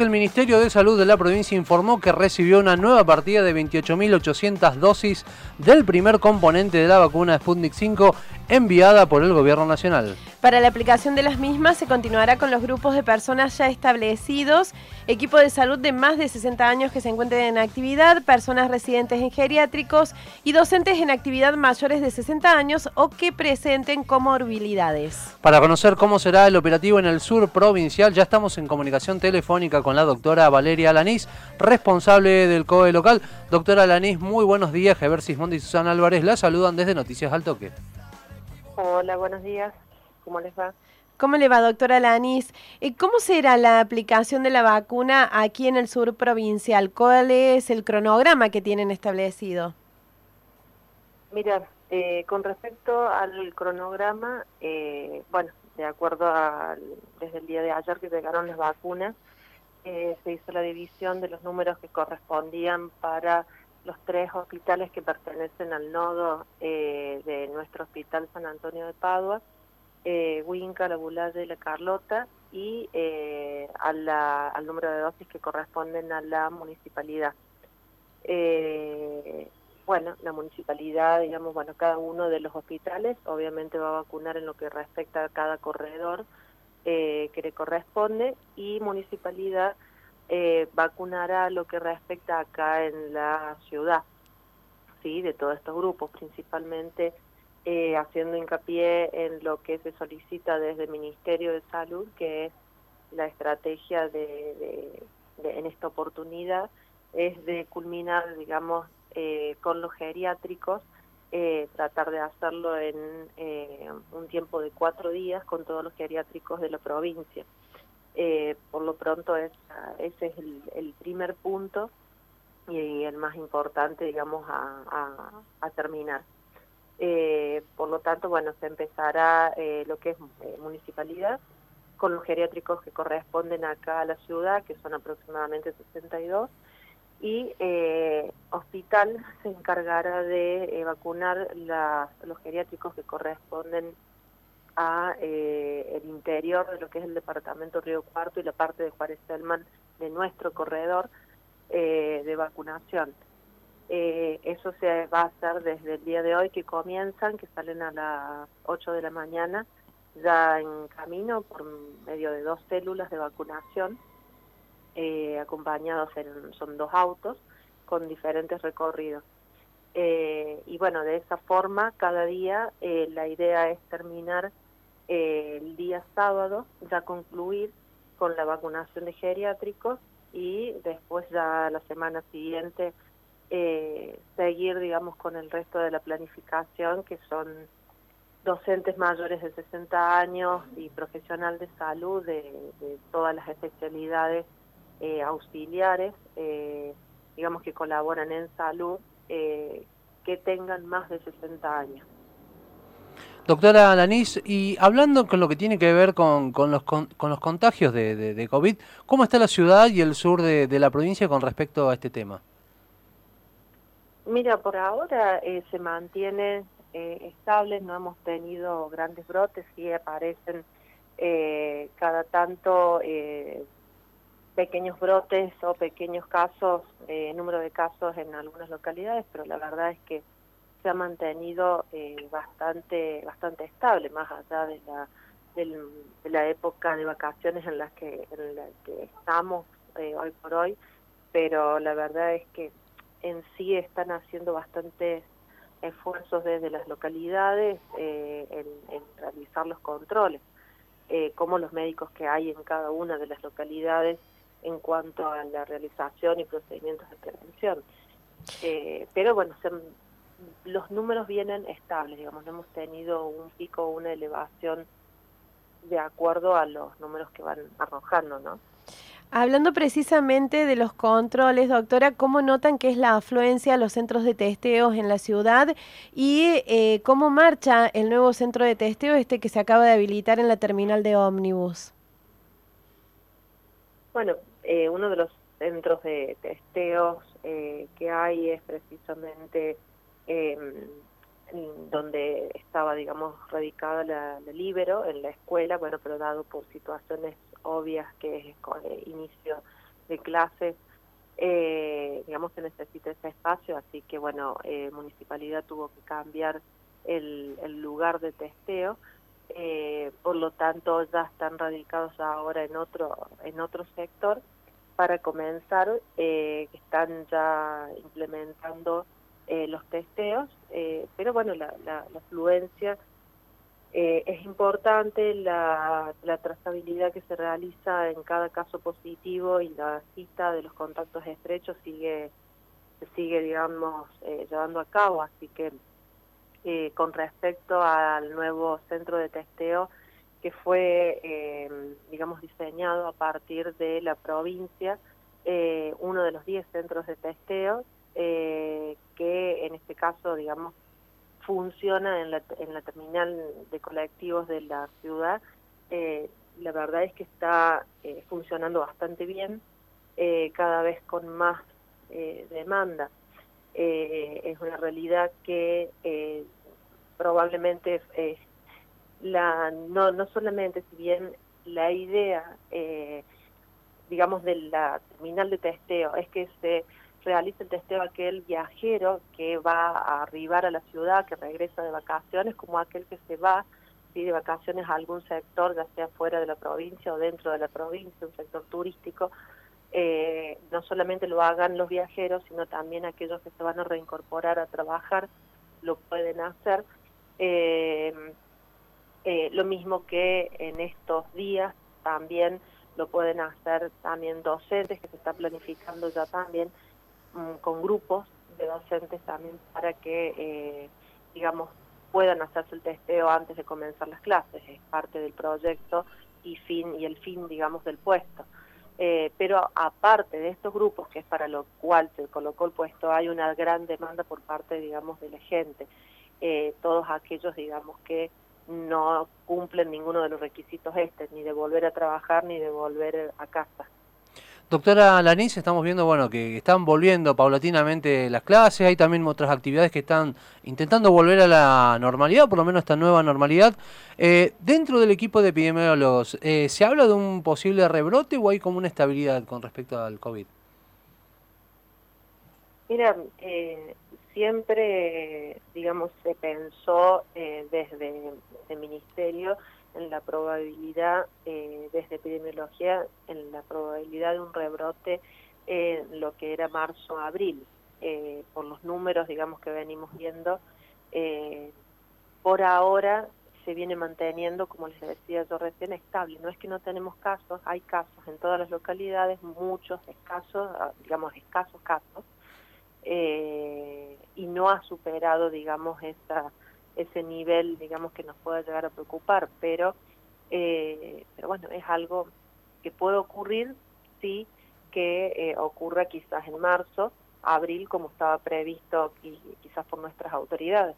El Ministerio de Salud de la provincia informó que recibió una nueva partida de 28.800 dosis del primer componente de la vacuna Sputnik 5 enviada por el Gobierno Nacional. Para la aplicación de las mismas se continuará con los grupos de personas ya establecidos, equipo de salud de más de 60 años que se encuentren en actividad, personas residentes en geriátricos y docentes en actividad mayores de 60 años o que presenten comorbilidades. Para conocer cómo será el operativo en el sur provincial, ya estamos en comunicación telefónica con la doctora Valeria Alanís, responsable del COE local. Doctora Alanís, muy buenos días. Javier Sismondi y Susana Álvarez la saludan desde Noticias al Toque. Hola, buenos días. ¿Cómo les va? ¿Cómo le va, doctora Lanis? Eh, ¿Cómo será la aplicación de la vacuna aquí en el sur provincial? ¿Cuál es el cronograma que tienen establecido? Mira, eh, con respecto al cronograma, eh, bueno, de acuerdo a desde el día de ayer que llegaron las vacunas, se hizo la división de los números que correspondían para los tres hospitales que pertenecen al nodo eh, de nuestro hospital San Antonio de Padua, eh, Huinca, La Bulaya y La Carlota, y eh, al número de dosis que corresponden a la municipalidad. Eh, bueno, la municipalidad, digamos, bueno, cada uno de los hospitales obviamente va a vacunar en lo que respecta a cada corredor que le corresponde y municipalidad eh, vacunará lo que respecta acá en la ciudad, sí, de todos estos grupos, principalmente eh, haciendo hincapié en lo que se solicita desde el Ministerio de Salud, que es la estrategia de, en esta oportunidad, es de culminar, digamos, eh, con los geriátricos, eh, tratar de hacerlo en un tiempo de cuatro días con todos los geriátricos de la provincia. Eh, por lo pronto es, ese es el, primer punto y el más importante, digamos, a, terminar. Eh, por lo tanto, bueno, se empezará eh, lo que es municipalidad con los geriátricos que corresponden acá a la ciudad, que son aproximadamente 62, y hospital se encargará de vacunar los geriátricos que corresponden a eh, el interior de lo que es el departamento Río Cuarto y la parte de Juárez Selman de nuestro corredor eh, de vacunación. Eh, eso se va a hacer desde el día de hoy que comienzan, que salen a las 8 de la mañana, ya en camino por medio de dos células de vacunación, acompañados en, son dos autos con diferentes recorridos. y bueno, de esa forma, cada día la idea es terminar el día sábado ya concluir con la vacunación de geriátricos y después ya la semana siguiente eh, seguir, digamos, con el resto de la planificación, que son docentes mayores de 60 años y profesional de salud de, todas las especialidades eh, auxiliares, eh, digamos, que colaboran en salud, que tengan más de 60 años. Doctora Alanis, y hablando con lo que tiene que ver con, los, con, los contagios de, COVID, ¿cómo está la ciudad y el sur de, la provincia con respecto a este tema? Mira, por ahora eh, se mantiene eh, estable, no hemos tenido grandes brotes, sí aparecen eh, cada tanto eh, pequeños brotes o pequeños casos, número de casos en algunas localidades, pero la verdad es que se ha mantenido eh, bastante bastante estable más allá de la de la época de vacaciones en las que en la que estamos eh, hoy por hoy pero la verdad es que en sí están haciendo bastantes esfuerzos desde las localidades eh, en, realizar los controles como los médicos que hay en cada una de las localidades en cuanto a la realización y procedimientos de prevención pero bueno se los números vienen estables, digamos, no hemos tenido un pico o una elevación de acuerdo a los números que van arrojando, ¿no? Hablando precisamente de los controles, doctora, ¿cómo notan que es la afluencia a los centros de testeos en la ciudad y eh, cómo marcha el nuevo centro de testeo, este que se acaba de habilitar en la terminal de ómnibus? Bueno, eh, uno de los centros de testeos eh, que hay es precisamente eh, donde estaba, digamos, radicada la, la, libero en la escuela, bueno, pero dado por situaciones obvias que es con el inicio de clases, eh, digamos, se necesita ese espacio, así que, bueno, eh, Municipalidad tuvo que cambiar el, el lugar de testeo, eh, por lo tanto ya están radicados ahora en otro, en otro sector, para comenzar, eh, están ya implementando eh, los testeos, eh, pero bueno, la, la, la afluencia eh, es importante, la, la, trazabilidad que se realiza en cada caso positivo y la cita de los contactos estrechos sigue, sigue, digamos, llevando a cabo, así que eh, con respecto al nuevo centro de testeo que fue, eh, digamos, diseñado a partir de la provincia, eh, uno de los 10 centros de testeo, eh, que en este caso, digamos, funciona en la, en la terminal de colectivos de la ciudad. Eh, la verdad es que está funcionando bastante bien, cada vez con más demanda. Eh, es una realidad que eh, probablemente eh, la, no, no solamente, si bien la idea, eh, digamos, de la terminal de testeo es que se realice el testeo aquel viajero que va a arribar a la ciudad, que regresa de vacaciones, como aquel que se va ¿sí? de vacaciones a algún sector, ya sea fuera de la provincia o dentro de la provincia, un sector turístico, eh, no solamente lo hagan los viajeros, sino también aquellos que se van a reincorporar a trabajar, lo pueden hacer. Eh, eh, lo mismo que en estos días también lo pueden hacer también docentes, que se está planificando ya también mm, con grupos de docentes también para que, digamos, puedan hacerse el testeo antes de comenzar las clases. Es parte del proyecto y fin y el fin, digamos, del puesto. Eh, pero aparte de estos grupos, que es para lo cual se colocó el puesto, hay una gran demanda por parte, digamos, de la gente. Eh, todos aquellos, digamos, que no cumplen ninguno de los requisitos este, ni de volver a trabajar ni de volver a casa. Doctora Lanís, estamos viendo bueno que están volviendo paulatinamente las clases, hay también otras actividades que están intentando volver a la normalidad, por lo menos esta nueva normalidad. Eh, dentro del equipo de epidemiólogos, eh, ¿se habla de un posible rebrote o hay como una estabilidad con respecto al COVID? Mira, eh, siempre, digamos, se pensó eh, desde el Ministerio en la probabilidad, eh, desde epidemiología, en la probabilidad de un rebrote en lo que era marzo-abril. Eh, por los números, digamos, que venimos viendo, eh, por ahora se viene manteniendo, como les decía yo recién, estable. No es que no tenemos casos, hay casos en todas las localidades, muchos escasos, ah, digamos, escasos casos, eh, y no ha superado, digamos, esa ese nivel, digamos, que nos pueda llegar a preocupar, pero, eh, pero bueno, es algo que puede ocurrir, sí, que eh, ocurra quizás en marzo, abril, como estaba previsto quizás por nuestras autoridades.